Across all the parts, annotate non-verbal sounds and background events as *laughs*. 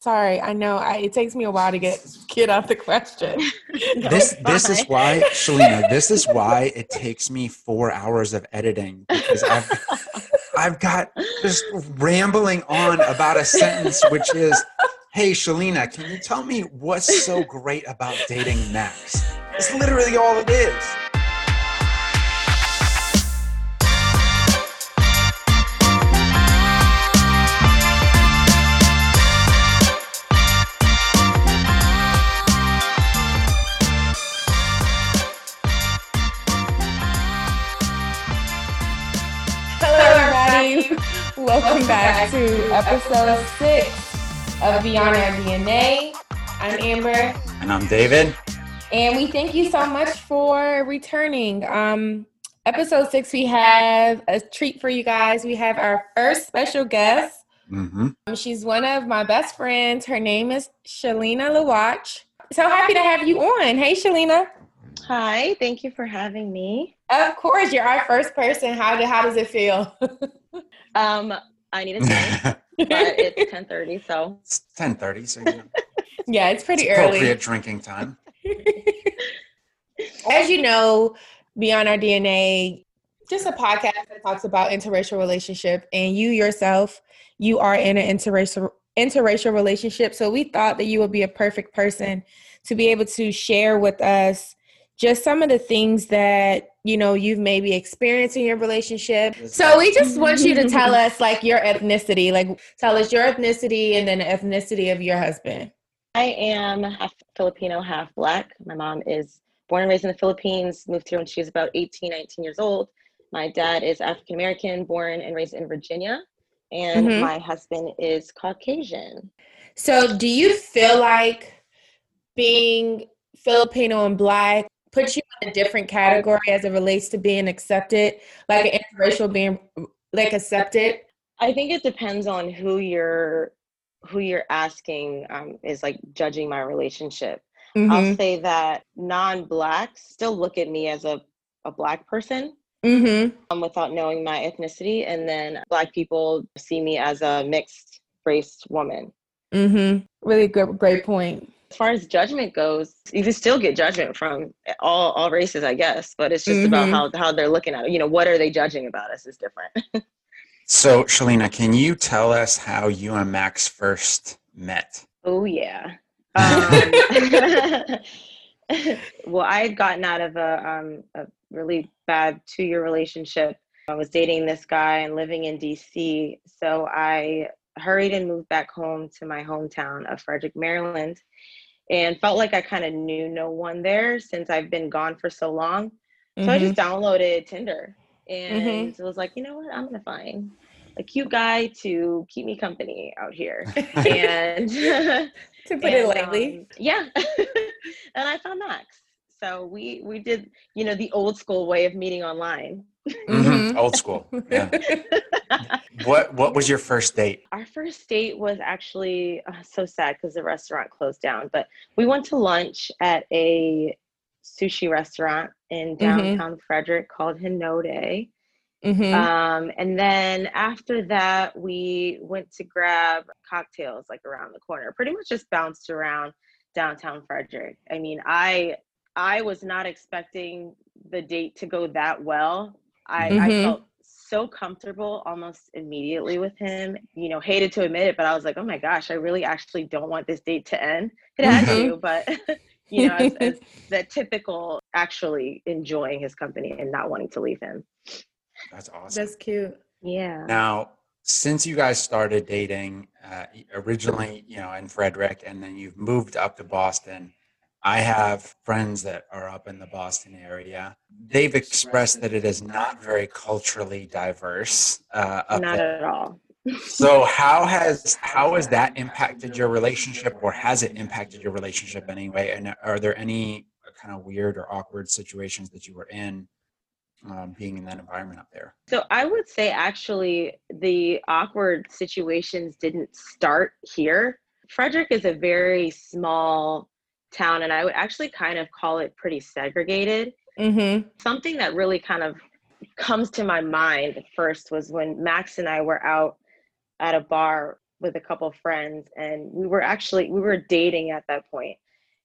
Sorry, I know I, it takes me a while to get kid out the question. no, *laughs* this this is why, Shalina. This is why it takes me four hours of editing because I've I've got just rambling on about a sentence which is, "Hey, Shalina, can you tell me what's so great about dating Max?" It's literally all it is. Welcome back to episode six of Beyond Our DNA. I'm Amber. And I'm David. And we thank you so much for returning. Um, episode six, we have a treat for you guys. We have our first special guest. Mm-hmm. Um, she's one of my best friends. Her name is Shalina Lawatch. So happy to have you on. Hey, Shalina. Hi, thank you for having me. Of course, you're our first person. How, how does it feel? *laughs* um, I need a *laughs* drink, but it's ten thirty, so it's ten thirty. So you know, *laughs* yeah, it's pretty it's early. Appropriate drinking time. *laughs* As you know, Beyond Our DNA, just a podcast that talks about interracial relationship, and you yourself, you are in an interracial interracial relationship. So we thought that you would be a perfect person to be able to share with us just some of the things that you know you've maybe experienced in your relationship. So we just want you to tell us like your ethnicity like tell us your ethnicity and then the ethnicity of your husband. I am half filipino half black. My mom is born and raised in the philippines moved here when she was about 18 19 years old. My dad is african american born and raised in virginia and mm-hmm. my husband is caucasian. So do you feel like being filipino and black puts you in a different category as it relates to being accepted, like an interracial being like accepted? I think it depends on who you're who you're asking um, is like judging my relationship. Mm-hmm. I'll say that non-blacks still look at me as a, a black person mm-hmm. um, without knowing my ethnicity, and then black people see me as a mixed race woman. Mm-hmm. Really good, great point as far as judgment goes, you can still get judgment from all all races, I guess. But it's just mm-hmm. about how how they're looking at it. You know, what are they judging about us is different. *laughs* so, Shalina, can you tell us how you and Max first met? Oh yeah. *laughs* Um, *laughs* well, I had gotten out of a um, a really bad two year relationship. I was dating this guy and living in DC, so I hurried and moved back home to my hometown of Frederick, Maryland and felt like I kind of knew no one there since I've been gone for so long. So mm-hmm. I just mm-hmm. downloaded Tinder and mm-hmm. was like, you know what, I'm gonna find a cute guy to keep me company out here. *laughs* and *laughs* to put and, it lightly. Um, yeah. *laughs* and I found Max. So we we did, you know, the old school way of meeting online. Mm-hmm. *laughs* Old school. Yeah. what What was your first date? Our first date was actually uh, so sad because the restaurant closed down. But we went to lunch at a sushi restaurant in mm-hmm. downtown mm-hmm. Frederick called Hinode. Mm-hmm. Um, and then after that, we went to grab cocktails like around the corner. Pretty much just bounced around downtown Frederick. I mean, I I was not expecting the date to go that well. I, mm-hmm. I felt so comfortable almost immediately with him. You know, hated to admit it, but I was like, oh my gosh, I really actually don't want this date to end. It had mm-hmm. to, but *laughs* you know, as, as that typical actually enjoying his company and not wanting to leave him. That's awesome. That's cute. Yeah. Now, since you guys started dating, uh, originally, you know, in Frederick, and then you've moved up to Boston, I have friends that are up in the Boston area. They've expressed that it is not very culturally diverse. Uh, not there. at all. so how has how has that *laughs* impacted your relationship, or has it impacted your relationship anyway? And are there any kind of weird or awkward situations that you were in um, being in that environment up there? So I would say actually the awkward situations didn't start here. Frederick is a very small town and i would actually kind of call it pretty segregated. Mm-hmm. something that really kind of comes to my mind first was when max and i were out at a bar with a couple friends and we were actually we were dating at that point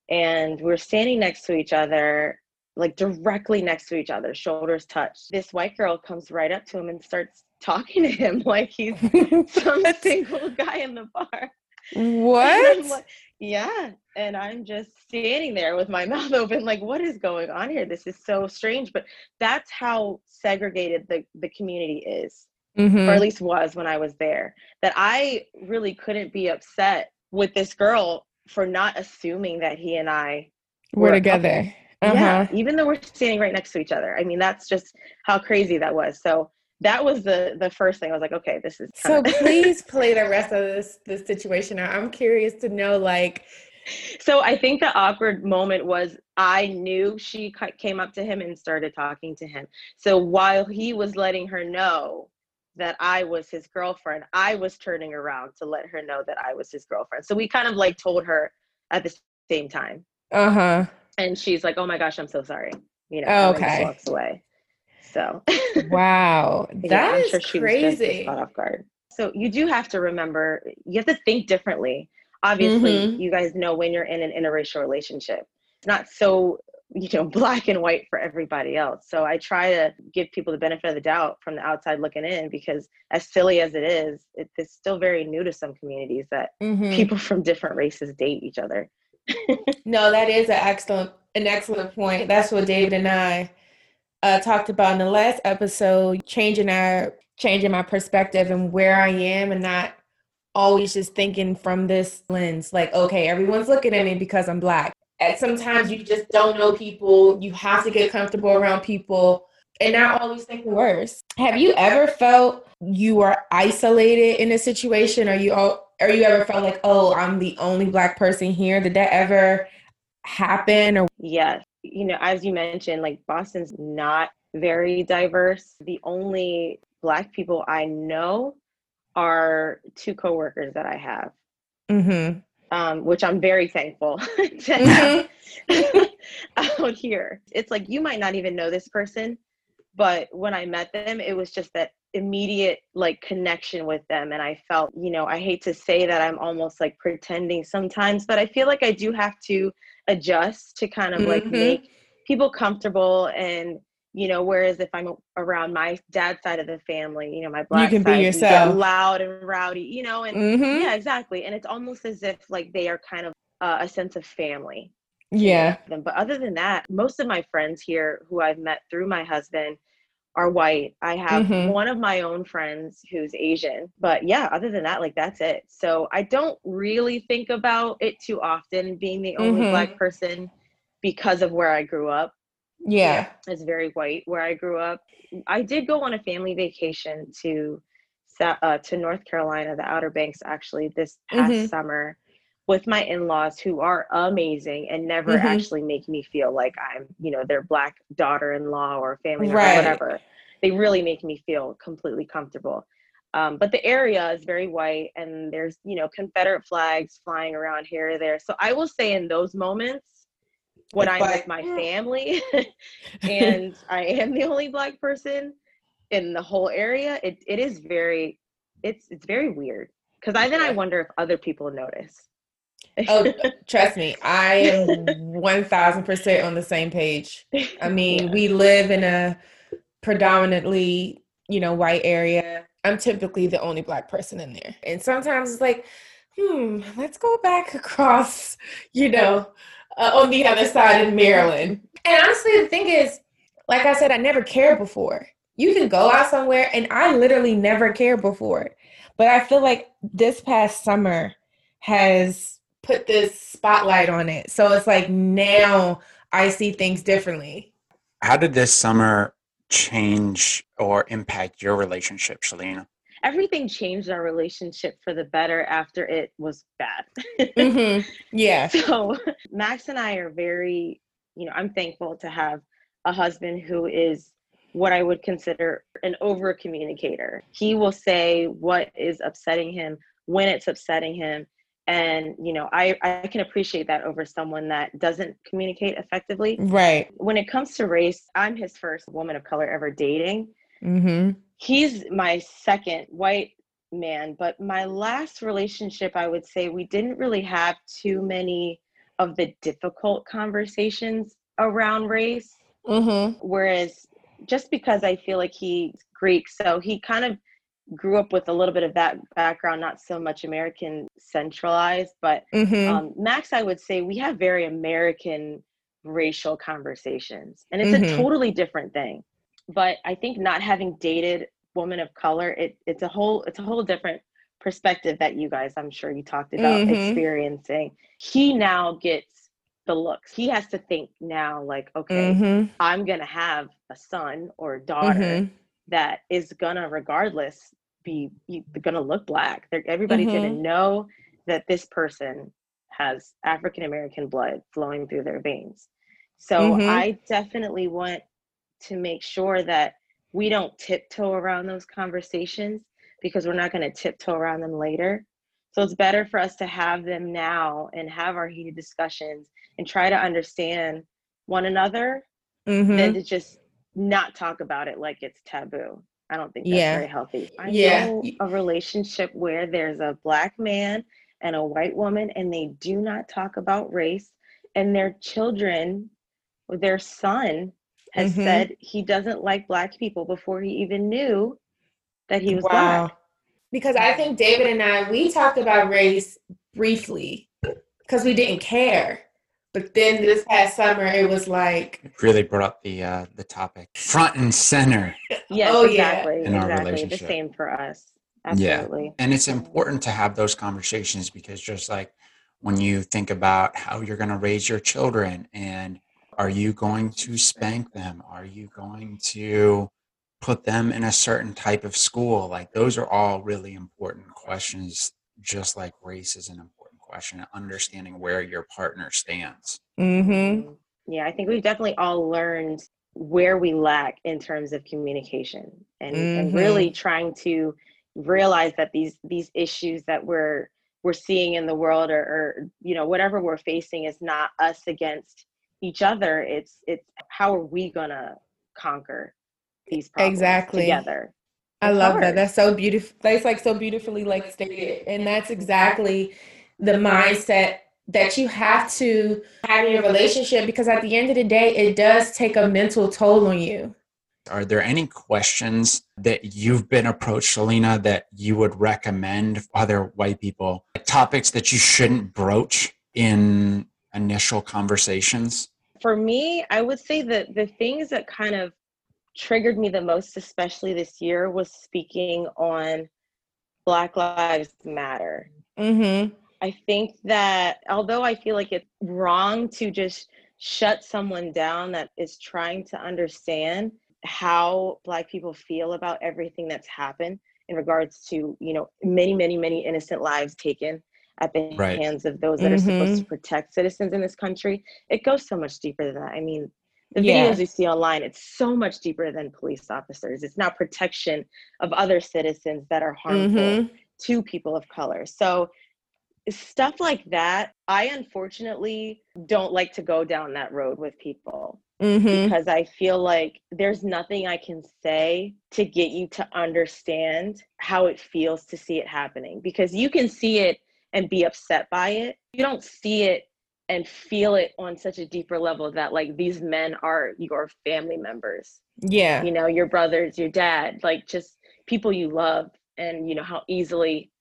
and we were standing next to each other like directly next to each other shoulders touch this white girl comes right up to him and starts *laughs* talking to him like he's *laughs* some single guy in the bar. What? *laughs* Like, yeah and i'm just standing there with my *laughs* mouth open like what is going on here this is so strange but that's how segregated the, the community is mm-hmm. or at least was when I was there, that I really couldn't be upset with this girl for not assuming that he and I were, were together. Uh-huh. Yeah, even though we're standing right next to each other. I mean, that's just how crazy that was. So that was the the first thing. I was like, okay, this is. So *laughs* please play the rest of this this situation. I'm curious to know, like. So I think the awkward moment was I knew she came up to him and started talking to him. So while he was letting her know that I was his girlfriend, I was turning around to let her know that I was his girlfriend. So we kind of like told her at the same time. Uh huh. And she's like, "Oh my gosh, I'm so sorry." You know. Oh, okay. walks away. So. wow, that yeah, is sure crazy. Caught off guard. So you do have to remember. You have to think differently. Obviously, mm-hmm. you guys know when you're in an interracial relationship. It's not so you know *laughs* black and white for everybody else so i try to give people the benefit of the doubt from the outside looking in because as silly as it is it's still very new to some communities that mm-hmm. people *laughs* from different races date each other *laughs* no that is an excellent an excellent point that's what david and i uh, talked about in the last episode changing our changing my perspective and where i am and not always just thinking from this lens like okay everyone's looking at me because i'm black and sometimes you just don't know people. You have to get comfortable around people and not always think the worst. Have you ever felt you were isolated in a situation or you all or you ever felt like, oh, I'm the only black person here? Did that ever happen or yes. You know, as you mentioned, like Boston's not very diverse. The only black people I know are two coworkers that I have. Mm-hmm um, which I'm very thankful *laughs* to *laughs* have *laughs* out here. It's like you might not even know this person, but when I met them, it was just that immediate like connection with them and i felt you know i hate to say that i'm almost like pretending sometimes but i feel like i do have to adjust to kind of mm-hmm. like make people comfortable and you know whereas if i'm around my dad's side of the family you know my black you can side, be yourself loud and rowdy you know and mm-hmm. yeah exactly and it's almost as if like they are kind of uh, a sense of family yeah but other than that most of my friends here who i've met through my husband are white i have mm-hmm. one of my own friends who's asian but yeah other than that like that's it so i don't really think about it too often being the only mm-hmm. black person because of where i grew up yeah. It's very white where I grew up. I did go on a family vacation to uh, to North Carolina, the Outer Banks, actually this past mm-hmm. summer with my in-laws who are amazing and never mm-hmm. actually make me feel like I'm, you know, their black daughter-in-law or family right. whatever. They really make me feel completely comfortable. Um, but the area is very white and there's, you know, Confederate flags flying around here or there. So I will say in those moments, when I'm with my family *laughs* *laughs* and I am the only black person in the whole area, it, it is very it's it's very weird. Cause I then I wonder if other people notice. Oh, *laughs* trust me, I am one thousand percent on the same page. I *laughs* mean, yeah. we live in a predominantly, you know, white area. I'm typically the only black person in there. And sometimes it's like, hmm, let's go back across, you know, uh, on the other side in Maryland. And honestly, the thing is, like I said, I never cared before. You can go out somewhere, and I literally never cared before. But I feel like this past summer has put this spotlight on it. So it's like now I see things differently. How did this summer change or impact your relationship, Shalina? everything changed our relationship for the better after it was bad. *laughs* mm-hmm. Yeah. So Max and I are very, you know, I'm thankful to have a husband who is what I would consider an over communicator. He will say what is upsetting him when it's upsetting him. And, you know, I, I can appreciate that over someone that doesn't communicate effectively. Right. When it comes to race, I'm his first woman of color ever dating. Mm-hmm he's my second white man. But my last relationship, I would say we didn't really have too many of the difficult conversations around race. Mm-hmm. Whereas just because I feel like he's Greek, so he kind of grew up with a little bit of that background, not so much American centralized, but Mm-hmm. um, Max, I would say we have very American racial conversations, and it's Mhm. a totally different thing. But I think not having dated women of color, it, it's a whole it's a whole different perspective that you guys, I'm sure you talked about Mhm. experiencing. He now gets the looks. He has to think now, like, okay, Mm-hmm. I'm gonna have a son or a daughter Mhm. That is gonna regardless be gonna look black They're, everybody's gonna Mhm. know that this person has african american blood flowing through their veins so Mhm. i definitely want to make sure that we don't tiptoe around those conversations because we're not going to tiptoe around them later so it's better for us to have them now and have our heated discussions and try to understand one another Mm-hmm. than to just not talk about it like it's taboo. I don't think that's Yeah. very healthy. I Yeah. know a relationship where there's a black man and a white woman and they do not talk about race and their children their son has Mhm. said he doesn't like black people before he even knew that he was Wow. black. Because I think David and I we talked about race briefly because we didn't care. But then this past summer it was like It really brought up the uh, the topic front and center. Yes, Oh, yeah. exactly. In our exactly. The same for us. Yeah. And it's important to have those conversations because just like when you think about how you're going to raise your children and are you going to spank them? Are you going to put them in a certain type of school? Like those are all really important questions, just like race is an important question, and understanding where your partner stands. mm-hmm. Mm, Yeah, I think we've definitely all learned where we lack in terms of communication and, and Mhm. really trying to realize that these these issues that we're we're seeing in the world or, or you know whatever we're facing is not us against each other it's it's how are we gonna conquer these problems Exactly. together I love that. That's so beautiful. That's like so beautifully like stated. And that's exactly the mindset that you have to have in your relationship because at the end of the day, it does take a mental toll on you. Are there any questions that you've been approached, Selena, that you would recommend other white people? Topics that you shouldn't broach in initial conversations? for me, I would say that the things that kind of triggered me the most, especially this year, was speaking on Black Lives Matter. Mm-hmm. I think that although I feel like it's wrong to just shut someone down that is trying to understand how Black people feel about everything that's happened in regards to, you know, many, many, many innocent lives taken at the Right. hands of those that are supposed Mhm. to protect citizens in this country. It goes so much deeper than that. I mean, the Yeah. videos you see online, it's so much deeper than police officers. It's now protection of other citizens that are harmful Mm-hmm. to people of color. So stuff like that, I unfortunately don't like to go down that road with people Mm-hmm. because I feel like there's nothing I can say to get you to understand how it feels to see it happening because you can see it and be upset by it. You don't see it and feel it on such a deeper level that like these men are your family members Yeah. you know your brothers your dad like just people you love and you know how easily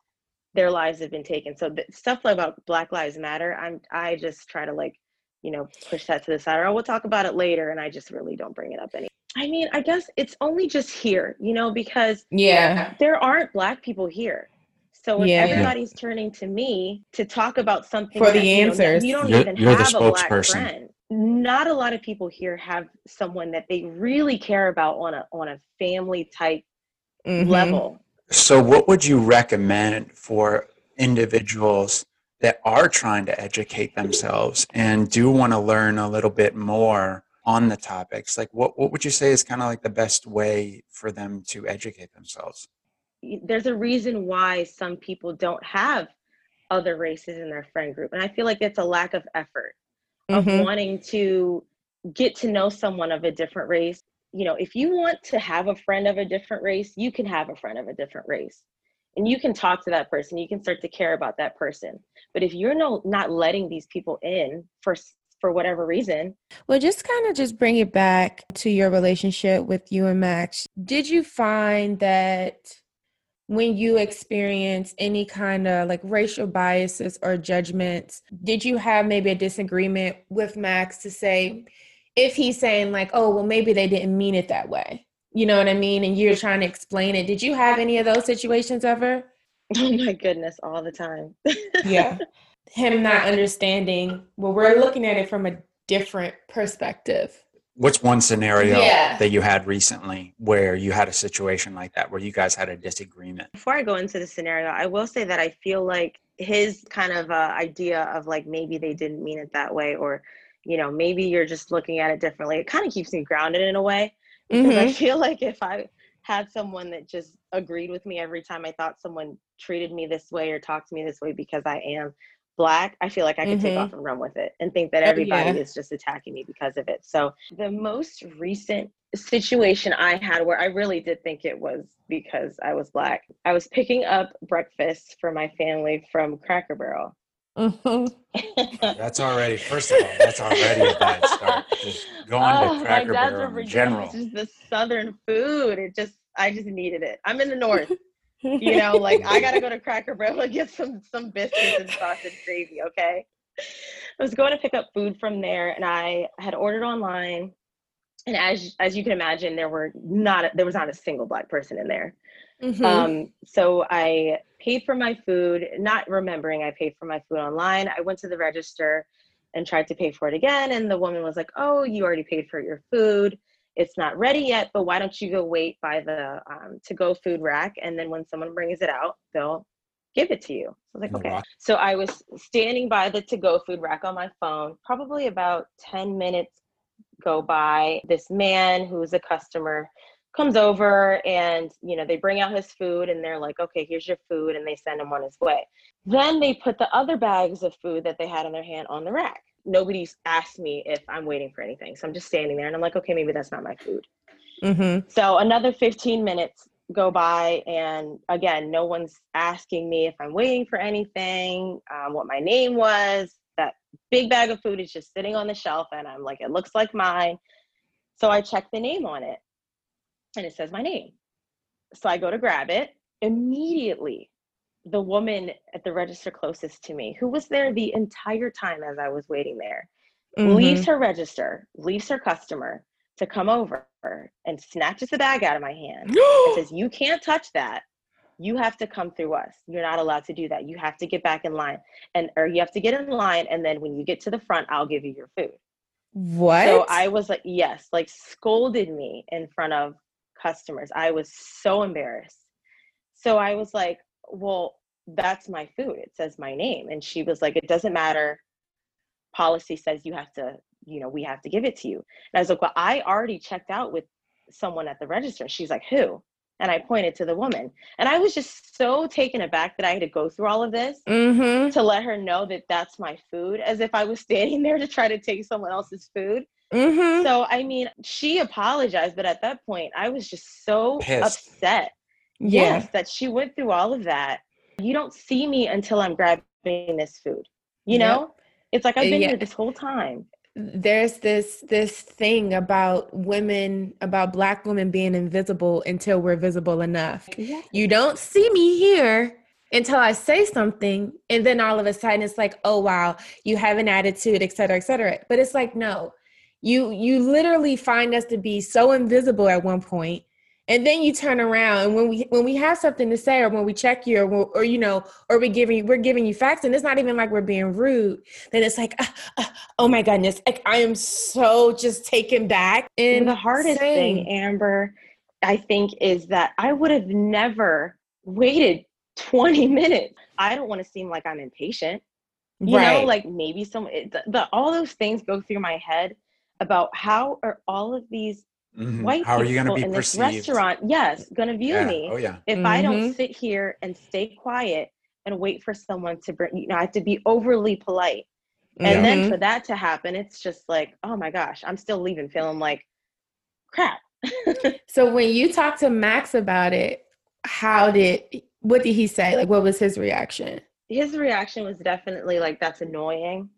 their lives have been taken so the stuff about black lives matter i'm i just try to like you know push that to the side or we'll talk about it later and i just really don't bring it up any i mean i guess it's only just here you know because Yeah. there aren't black people here so if Yeah. everybody's turning to me to talk about something For the that, you know, answers. you don't You're- even you're the have a black friend not a lot of people here have someone that they really care about on a on a family type Mhm. level So, what would you recommend for individuals that are trying to educate themselves and do want to learn a little bit more on the topics? Like, what, what would you say is kind of like the best way for them to educate themselves? there's a reason why some people don't have other races in their friend group and i feel like it's a lack of effort of Mhm. wanting to get to know someone of a different race you know if you want to have a friend of a different race you can have a friend of a different race. And you can talk to that person you can start to care about that person. But if you're no not letting these people in for for whatever reason well just kind of just bring it back to your relationship with you and max. Did you find that when you experience any kind of like racial biases or judgments did you have maybe a disagreement with max to say if he's saying like oh well maybe they didn't mean it that way you know what I mean? And you're trying to explain it. Did you have any of those situations ever? *laughs* Oh my goodness, all the time. *laughs* yeah. Him not understanding. Well, we're looking at it from a different perspective. What's one scenario yeah. that you had recently where you had a situation like that, where you guys had a disagreement? Before I go into the scenario, I will say that I feel like his kind of uh, idea of like maybe they didn't mean it that way, or, you know, maybe you're just looking at it differently. It kind of keeps me grounded in a way because mm-hmm. I feel *laughs* like if I had someone that just agreed with me every time I thought someone treated me this way or talked to me this way because I am black, I feel like I could mm-hmm. take off and run with it and think that oh, everybody yeah. is just attacking me because of it. So the most recent situation I had where I really did think it was because I was black, I was picking up breakfast for my family from Cracker Barrel. Mm-hmm. that's already, first of all, that's already a bad start. Just going oh, to Cracker Barrel in general. Just the southern food. It just, I just needed it. I'm in the north. you *laughs* know, like I gotta go to Cracker Barrel and get some some biscuits and sausage gravy. Okay. I was going to pick up food from there, and I had ordered online. And as as you can imagine, there were not there was not a single black person in there. Mm-hmm. Um, so I paid for my food, not remembering I paid for my food online. I went to the register and tried to pay for it again. And the woman was like, Oh, you already paid for your food. It's not ready yet, but why don't you go wait by the um, to go food rack? And then when someone brings it out, they'll give it to you. I was like, okay. So I was standing by the to go food rack on my phone. Probably about 10 minutes go by. This man who was a customer comes over and you know they bring out his food and they're like okay here's your food and they send him on his way. Then they put the other bags of food that they had in their hand on the rack. Nobody's asked me if i'm waiting for anything so i'm just standing there and i'm like okay maybe that's not my food. Mm-hmm. so another 15 minutes go by and again no one's asking me if i'm waiting for anything um, what my name was. That big bag of food is just sitting on the shelf and i'm like it looks like mine. So i check the name on it and it says my name. So I go to grab it. Immediately, the woman at the register closest to me, who was there the entire time as I was waiting there, mm-hmm. leaves her register, leaves her customer to come over and snatches the bag out of my hand and *gasps* says, You can't touch that. You have to come through us. You're not allowed to do that. You have to get back in line. And or you have to get in line and then when you get to the front, I'll give you your food. What? So I was like, yes, like scolded me in front of customers. I was so embarrassed. So I was like, well, that's my food. It says my name. And she was like, it doesn't matter. Policy says you have to, you know, we have to give it to you. And I was like, well, I already checked out with someone at the register. She's like, who? And I pointed to the woman. And I was just so taken aback that I had to go through all of this mm-hmm. to let her know that that's my food, as if I was standing *laughs* there to try to take someone else's food. Mm-hmm. So I mean, she apologized, but at that point, I was just so Pissed. upset. Yeah. Yes, that she went through all of that. You don't see me until I'm grabbing this food. You know, yep. it's like I've been yeah. here this whole time. There's this this thing about women, about black women being invisible until we're visible enough. Yeah. You don't see me here until I say something, and then all of a sudden it's like, oh wow, you have an attitude, et cetera, et cetera. But it's like, no, you you literally find us to be so invisible at one point and then you turn around and when we when we have something to say or when we check you or, or you know or we giving you we're giving you facts and it's not even like we're being rude then it's like uh, uh, oh my goodness like i am so just taken back. And the hardest thing amber i think is that i would have never waited 20 *laughs* minutes. I don't want to seem like i'm impatient. You right. know like maybe some the, the all those things go through my head about how are all of these mm-hmm. white how people in this restaurant, yes, going to view yeah. me oh, yeah. if mm-hmm. I don't mm-hmm. sit here and stay quiet and wait for someone to bring, you know, I have to be overly polite. And yeah. then mm-hmm. for that to happen, it's just like, oh my gosh, I'm still leaving feeling like crap. *laughs* so when you talk to Max about it, how did What did he say? Like, what was his reaction? His reaction was definitely like, "That's annoying,"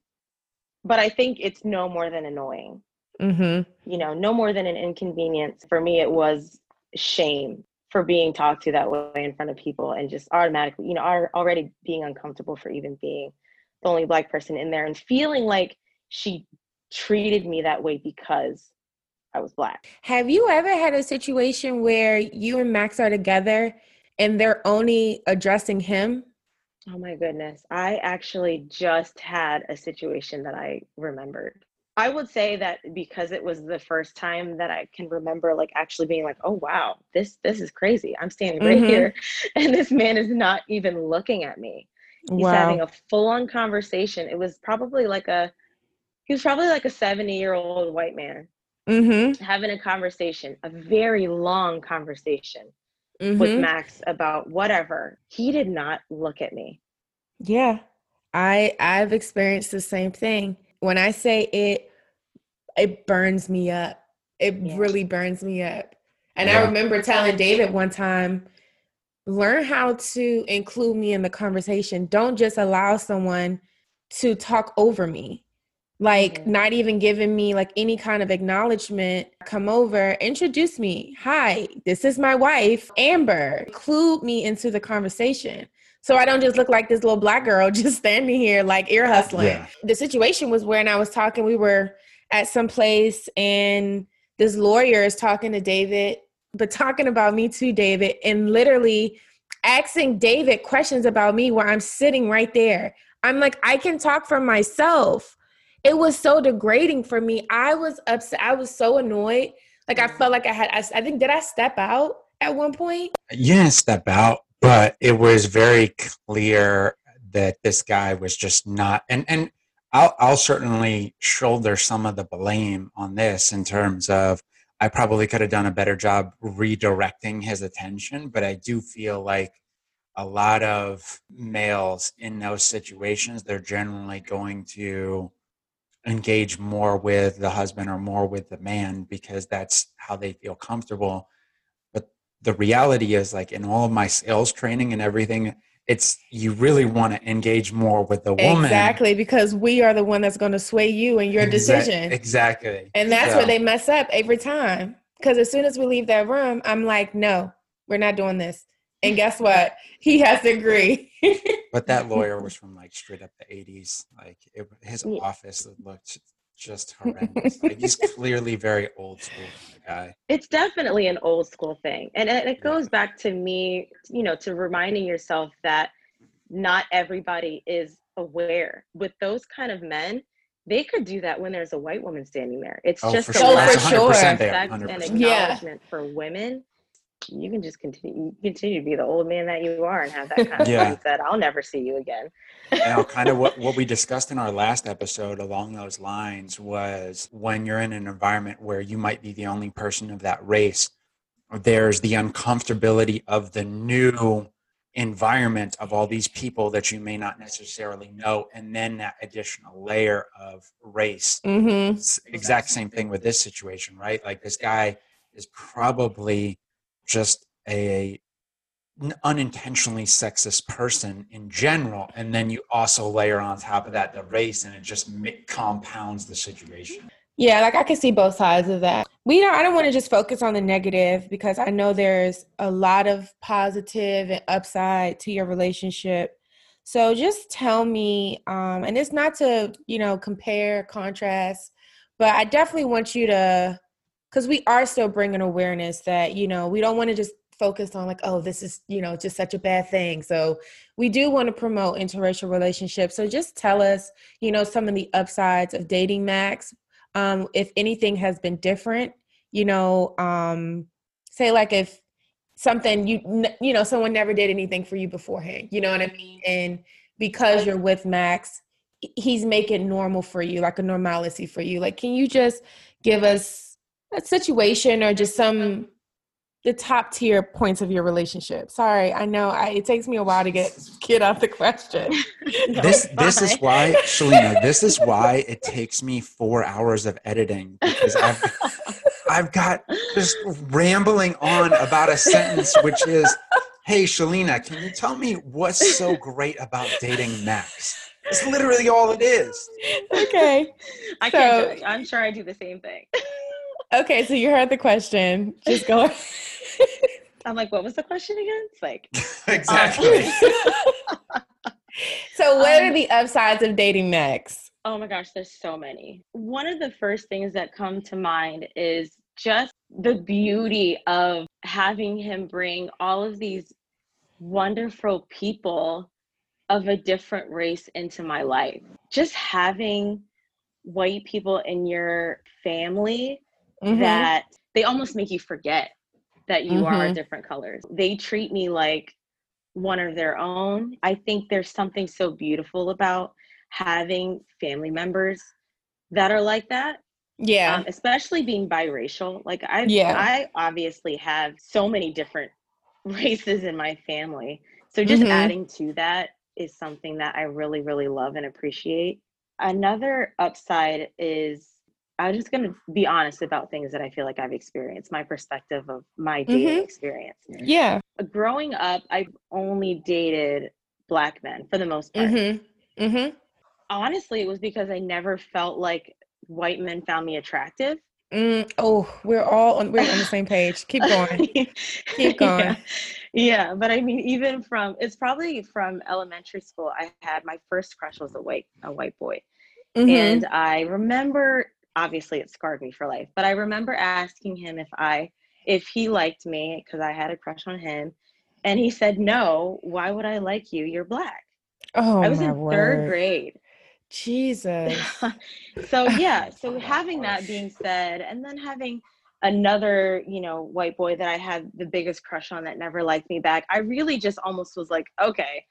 but I think it's no more than annoying. Mm-hmm. You know, no more than an inconvenience. For me, it was shame for being talked to that way in front of people and just automatically, you know, are already being uncomfortable for even being the only black person in there and feeling like she treated me that way because I was black. Have you ever had a situation where you and Max are together and they're only addressing him? Oh my goodness. I actually just had a situation that I remembered. I would say that because it was the first time that I can remember like actually being like, "Oh wow, this this is crazy. I'm standing right mm-hmm. here *laughs* and this man is not even looking at me." He's wow. having a full-on conversation. It was probably like a he was probably like a 70-year-old white man. Mm-hmm. Having a conversation, a very long conversation mm-hmm. with Max about whatever. He did not look at me. Yeah. I I've experienced the same thing when I say it, it burns me up. It yeah. really burns me up. And yeah. I remember telling David one time, learn how to include me in the conversation. Don't just allow someone to talk over me. Like mm-hmm. not even giving me like any kind of acknowledgement. Come over, introduce me. Hi, this is my wife, Amber. Include me into the conversation. So I don't just look like this little black girl *laughs* just standing here like ear hustling. Yeah. The situation was when I was talking, we were at some place and this lawyer is talking to David, but talking about me too, David, and literally asking David questions about me where I'm sitting right there. I'm like, I can talk for myself. It was so degrading for me. I was upset. I was so annoyed. Like I felt like I had. I, I think did I step out at one point? Yeah, step out but it was very clear that this guy was just not and and I'll, I'll certainly shoulder some of the blame on this in terms of I probably could have done a better job redirecting his attention, but I do feel like a lot of males in those situations, they're generally going to engage more with the husband or more with the man because that's how they feel comfortable the reality is like in all of my sales training and everything it's you really want to engage more with the woman. Exactly because we are the one that's going to sway you in your decision. exactly. And that's so. where they mess up every time because as soon as we leave that room i'm like no we're not doing this. And guess what? He has to agree. But that *laughs* lawyer was from like straight up the 80s like it, his office looked just horrendous. like he's *laughs* clearly very old school guy. It's definitely an old school thing. And it goes back to me, you know, to reminding yourself that not everybody is aware. With those kind of men, they could do that when there's a white woman standing there. It's oh, just a sure. for sure. respect and acknowledgement yeah. for women you can just continue continue to be the old man that you are and have that kind of yeah. mindset. I'll never see you again. now, *laughs* kind of what, what we discussed in our last episode along those lines was when you're in an environment where you might be the only person of that race, there's the uncomfortability of the new environment of all these people that you may not necessarily know and then that additional layer of race mm-hmm. exact same thing with this situation right like this guy is probably just a unintentionally sexist person in general and then you also layer on top of that the race and it just compounds the situation. Yeah like i can see both sides of that. We don't i don't want to just focus on the negative because i know there's a lot of positive and upside to your relationship. So just tell me um and it's not to you know compare contrast but i definitely want you to because we are still bringing awareness that you know we don't want to just focus on like oh this is you know just such a bad thing. So we do want to promote interracial relationships. So just tell us you know some of the upsides of dating max. Um, if anything has been different you know um, say like if something you you know someone never did anything for you beforehand you know what i mean? And because you're with max he's making normal for you like a normalcy for you. Like can you just give us a situation or just some the top tier points of your relationship? Sorry, I know I, it takes me a while to get get off the question. *laughs* no, this this is why, Shalina. This is *laughs* why it takes me four hours of editing because I've I've got just rambling on about a sentence which is Hey, Shalina, can you tell me what's so great about dating Max? It's literally all it is. Okay. I can't. I'm sure I do the same thing. Okay, so you heard the question. Just go. *laughs* I'm like, what was the question again? It's like *laughs* exactly. Um, *laughs* so, what um, are the upsides of dating Max? Oh my gosh, there's so many. One of the first things that come to mind is just the beauty of having him bring all of these wonderful people of a different race into my life. Just having white people in your family mm-hmm. that they almost make you forget that you mm-hmm. are different colors. They treat me like one of their own. I think there's something so beautiful about having family members that are like that. Yeah. Um, especially being biracial. Like I yeah. I obviously have so many different *laughs* races in my family. So just mm-hmm. adding to that is something that I really really love and appreciate. Another upside is I'm just going to be honest about things that I feel like I've experienced, my perspective of my dating mm-hmm. experience. Yeah. Growing up, I've only dated black men for the most part. Mm-hmm. Mm-hmm. Honestly, it was because I never felt like white men found me attractive. Mm, oh, we're all on we're on the same page. Keep *laughs* going. Keep going. Yeah. yeah, but I mean, even from it's probably from elementary school. I had my first crush was a white a white boy, mm-hmm. and I remember obviously it scarred me for life. But I remember asking him if I if he liked me because I had a crush on him, and he said no. Why would I like you? You're black. Oh, I was in word. third grade. Jesus. *laughs* so yeah, *laughs* so having that being said, and then having another, you know, white boy that I had the biggest crush on that never liked me back, I really just almost was like, okay,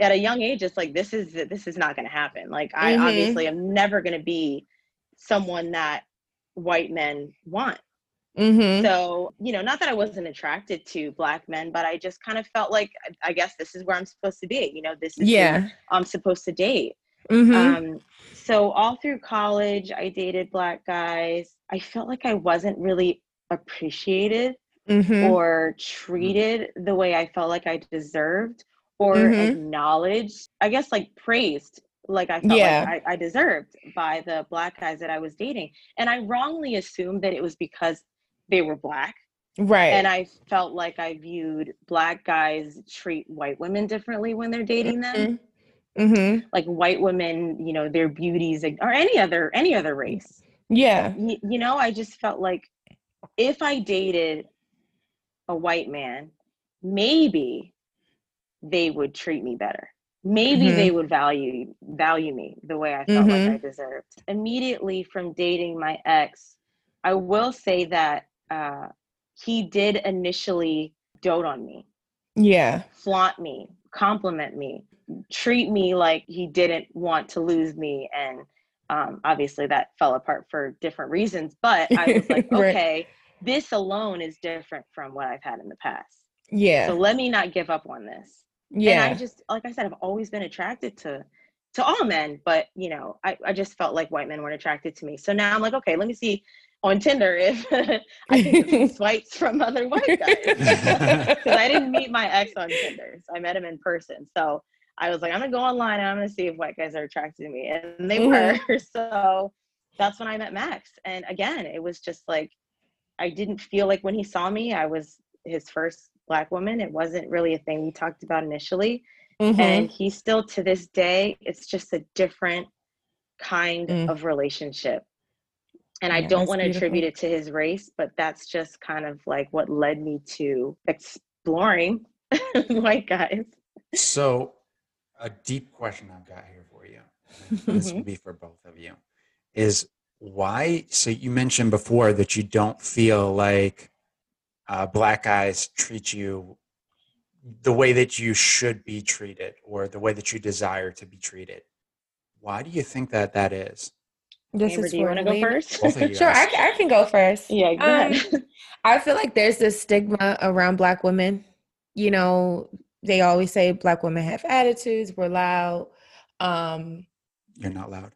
at a young age, it's like this is this is not going to happen. Like I mm-hmm. obviously am never going to be someone that white men want. Mm-hmm. So, you know, not that I wasn't attracted to black men, but I just kind of felt like, I guess this is where I'm supposed to be. You know, this is yeah. I'm supposed to date. Mm-hmm. Um, so all through college, I dated black guys. I felt like I wasn't really appreciated mm-hmm. or treated the way I felt like I deserved or mm-hmm. acknowledged. I guess like praised like I felt yeah. like I, I deserved by the black guys that I was dating. And I wrongly assumed that it was because they were black. Right. And I felt like I viewed black guys treat white women differently when they're dating them. Mm-hmm. mm-hmm. Like white women, you know, their beauties or any other any other race. Yeah. You, you know, I just felt like if I dated a white man, maybe they would treat me better maybe mm-hmm. they would value value me the way I felt mm-hmm. like I deserved. Immediately from dating my ex, I will say that uh, he did initially dote on me. Yeah. Flaunt me, compliment me, treat me like he didn't want to lose me. And um, obviously that fell apart for different reasons. But I was like, *laughs* right. okay, this alone is different from what I've had in the past. Yeah. So let me not give up on this. Yeah. And I just, like I said, I've always been attracted to to all men, but you know, I, I just felt like white men weren't attracted to me. So now I'm like, okay, let me see on Tinder if *laughs* I can get *laughs* swipes from other white guys. *laughs* Because I didn't meet my ex on Tinder. So I met him in person. So I was like, I'm gonna go online and I'm gonna see if white guys are attracted to me. And they mm-hmm. were. So that's when I met Max. And again, it was just like I didn't feel like when he saw me, I was his first black woman. It wasn't really a thing we talked about initially. Mm-hmm. And he still to this day, it's just a different kind mm. of relationship. And yeah, I don't want to attribute it to his race, but that's just kind of like what led me to exploring *laughs* white guys. So, a deep question I've got here for you, this mm-hmm. will be for both of you, is why? So, you mentioned before that you don't feel like uh, black guys treat you the way that you should be treated or the way that you desire to be treated. Why do you think that that is? This Amber, is do you want to go first? *laughs* sure, I, I, can go first. Yeah, go um, *laughs* I feel like there's this stigma around black women. You know, they always say black women have attitudes, we're loud. Um, You're not loud.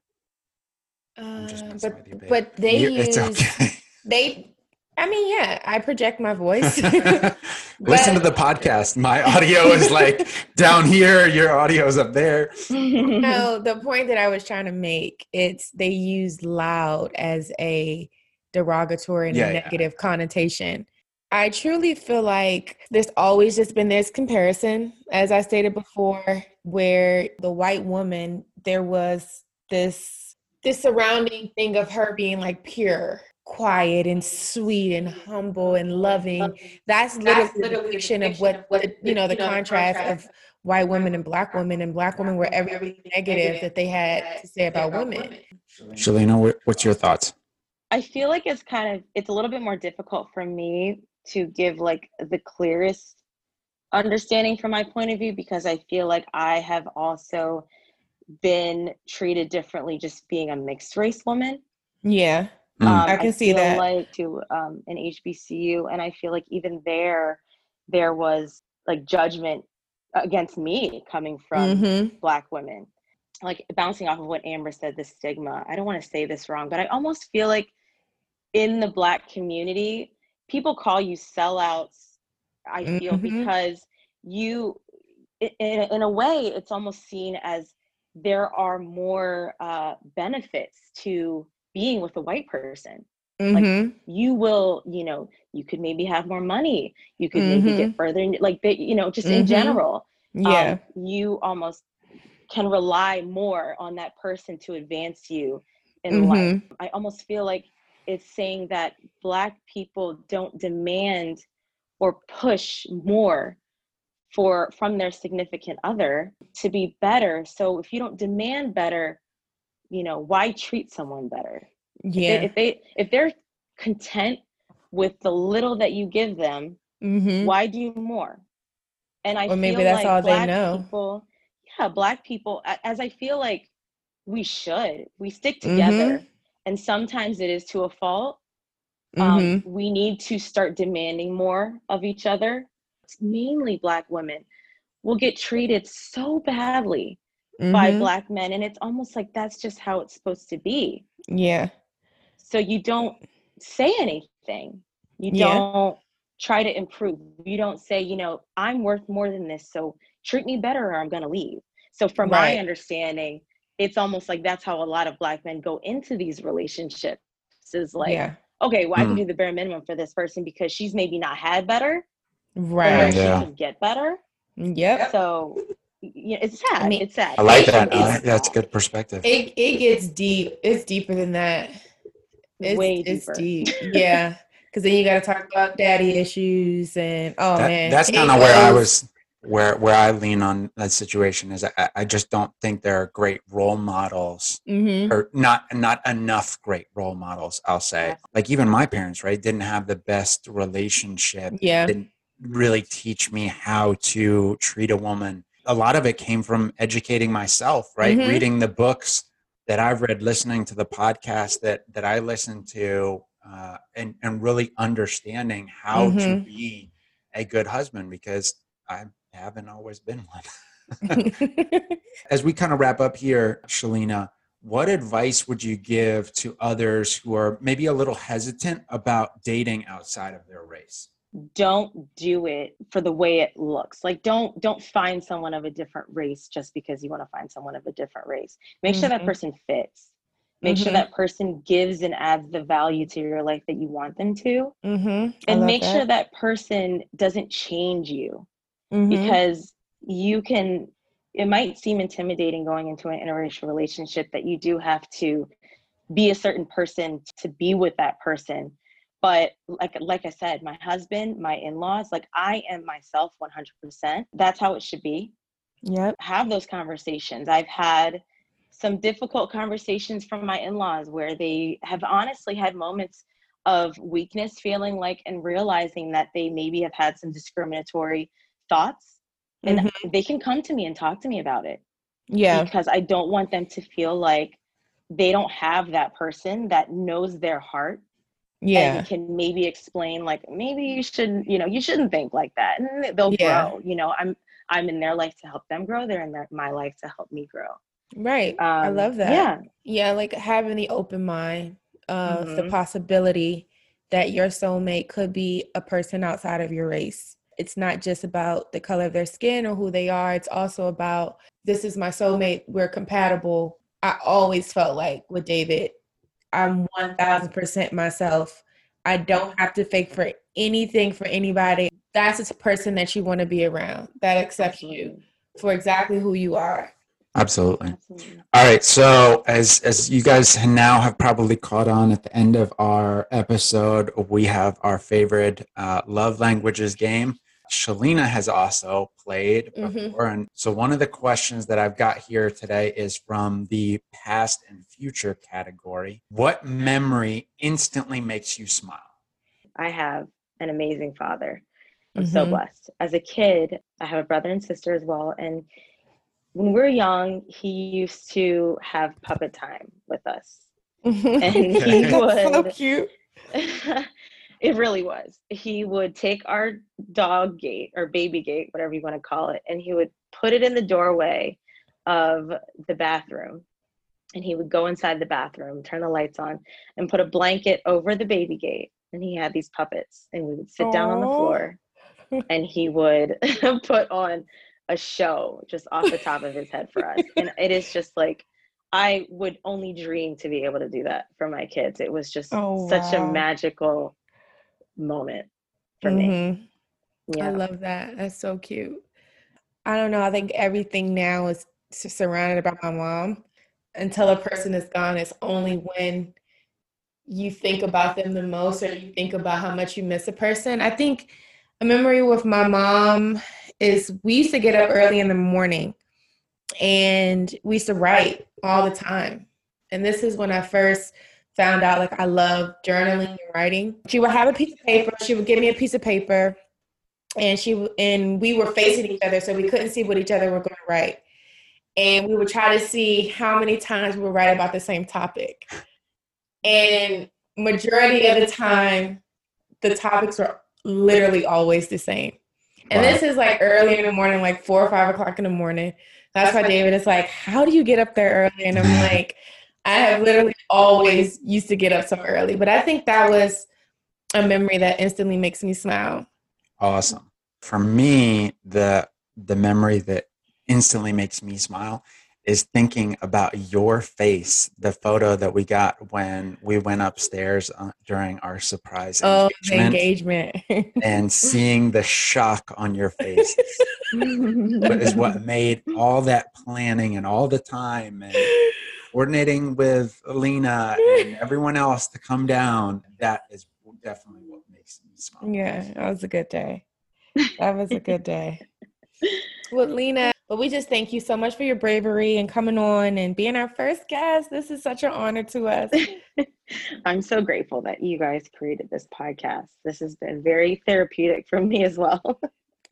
Uh, but, but they You're, use okay. they I mean, yeah, I project my voice. *laughs* *laughs* Listen to the podcast. My audio is like *laughs* down here, your audio is up there. no, the point that I was trying to make, it's they use loud as a derogatory and yeah, a negative yeah. connotation. I truly feel like there's always just been this comparison, as I stated before, where the white woman, there was this this surrounding thing of her being like pure quiet and sweet and humble and loving. That's literally the fiction of what, what you know the contrast of white women and black women and black women were everything negative that they had to say about women. Shalina, what's your thoughts? I feel like it's kind of it's a little bit more difficult for me to give like the clearest understanding from my point of view because I feel like I have also been treated differently just being a mixed race woman. Yeah. Mm. Um, I can I see that. Like to um, an HBCU, and I feel like even there, there was like judgment against me coming from mm-hmm. Black women. Like bouncing off of what Amber said, the stigma. I don't want to say this wrong, but I almost feel like in the Black community, people call you sellouts. I feel mm-hmm. because you, in, in a way, it's almost seen as there are more uh, benefits to being with a white person. Mm-hmm. Like you will, you know, you could maybe have more money. You could mm-hmm. maybe get mm-hmm. further, in, like you know, just in mm-hmm. general. Yeah, um, you almost can rely more on that person to advance you in life. Mm-hmm. I almost feel like it's saying that black people don't demand or push more for from their significant other to be better so if you don't demand better you know why treat someone better? Yeah. if they if, they, they're content with the little that you give them mm-hmm. why do more? And i or maybe that's like all they know. people, yeah black people as i feel like we should we stick together. Mm-hmm. and sometimes it is to a fault. Um, mm-hmm. we need to start demanding more of each other. Mainly black women will get treated so badly mm-hmm. by black men and it's almost like that's just how it's supposed to be yeah so you don't say anything you yeah. don't try to improve you don't say you know i'm worth more than this so treat me better or i'm going to leave so from right. my understanding it's almost like that's how a lot of black men go into these relationships is like yeah. okay well mm. i can mm. do the bare minimum for this person because she's maybe not had better right yeah. she can get better Yep. So yeah, it's sad. I mean, it's sad. I like that. I, that's good perspective. It it gets deep. It's deeper than that. It's, Way deeper. It's deep. *laughs* Yeah. Because then you got to talk about daddy issues and oh that, man, that's kind of where I was. Where where I lean on that situation is I, I just don't think there are great role models mm-hmm. or not not enough great role models. I'll say like even my parents right didn't have the best relationship. Yeah. Didn't, really teach me how to treat a woman. A lot of it came from educating myself, right? Mm-hmm. Reading the books that I've read, listening to the podcast that that I listen to, uh, and and really understanding how mm-hmm. to be a good husband because I haven't always been one. *laughs* As we kind of wrap up here, Shalina, what advice would you give to others who are maybe a little hesitant about dating outside of their race? Don't do it for the way it looks like don't don't find someone of a different race just because you want to find someone of a different race make mm-hmm. sure that mm-hmm. person fits make mm-hmm. sure that person gives and adds the value to your life that you want them to mm-hmm. and make that. sure that person doesn't change you mm-hmm. because you can it might seem intimidating going into an interracial relationship that you do have to be a certain person to be with that person but like like i said my husband my in-laws like i am myself 100% that's how it should be. Yep. Have those conversations. I've had some difficult conversations from my in-laws where they have honestly had moments of weakness feeling like and realizing that they maybe have had some discriminatory thoughts and mm-hmm. they can come to me and talk to me about it yeah. because i don't want them to feel like they don't have that person that knows their heart yeah and can maybe explain like maybe you shouldn't you know you shouldn't think like that and they'll yeah. grow you know i'm i'm in their life to help them grow they're in their, my life to help me grow right um, i love that yeah yeah like having the open mind of mm-hmm. the possibility that your soulmate could be a person outside of your race. It's not just about the color of their skin or who they are. It's also about this is my soulmate. We're compatible. I always felt like with David, I'm 1000% myself. I don't have to fake for anything for anybody. That's the person that you want to be around that accepts you for exactly who you are. Absolutely. Absolutely. All right. So as as you guys now have probably caught on at the end of our episode, we have our favorite uh, love languages game. Shalina has also played mm-hmm. before, mm-hmm. and so one of the questions that I've got here today is from the past and future category. What memory instantly makes you smile? I have an amazing father. I'm mm-hmm. so blessed. As a kid, I have a brother and sister as well, and when we are young, he used to have puppet time with us. *laughs* and he would so cute. *laughs* it really was. He would take our dog gate or baby gate, whatever you want to call it, and he would put it in the doorway of the bathroom. And he would go inside the bathroom, turn the lights on, and put a blanket over the baby gate. And he had these puppets, and we would sit Aww. down on the floor, *laughs* and he would *laughs* put on a show just off the top of his head for us. And it is just like I would only dream to be able to do that for my kids. It was just oh, such wow. a magical moment for mm-hmm. me. Yeah. I love that. That's so cute. I don't know. I think everything now is surrounded by my mom. Until a person is gone, it's only when you think about them the most or you think about how much you miss a person. I think a memory with my mom is we used to get up early in the morning and we used to write all the time. And this is when I first found out like I love journaling and writing. She would have a piece of paper, she would give me a piece of paper and she and we were facing each other so we couldn't see what each other were going to write. And we would try to see how many times we would write about the same topic. And majority of the time the topics were literally always the same. And wow. this is like early in the morning, like four or five o'clock in the morning. That's why David is like, How do you get up there early? And I'm like, I have literally always used to get up so early. But I think that was a memory that instantly makes me smile. Awesome. For me, the the memory that instantly makes me smile is thinking about your face, the photo that we got when we went upstairs uh, during our surprise oh, engagement, engagement. *laughs* and seeing the shock on your face *laughs* is what made all that planning and all the time and *laughs* coordinating with Lena and *laughs* everyone else to come down. That is definitely what makes me smile. Yeah, that was a good day. That was a good day. *laughs* Well, Lena, but we just thank you so much for your bravery and coming on and being our first guest. This is such an honor to us. *laughs* I'm so grateful that you guys created this podcast. This has been very therapeutic for me as well.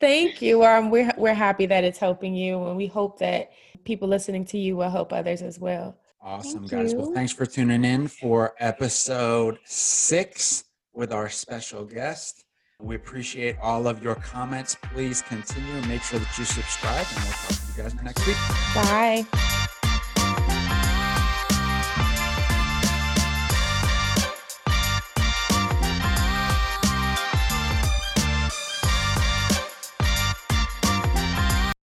Thank you. Um, we're, we're happy that it's helping you, and we hope that people listening to you will help others as well. Awesome, Thank guys. You. Well, thanks for tuning in for episode six with our special guest. We appreciate all of your comments. Please continue and make sure that you subscribe, and we'll talk to you guys next week. Bye.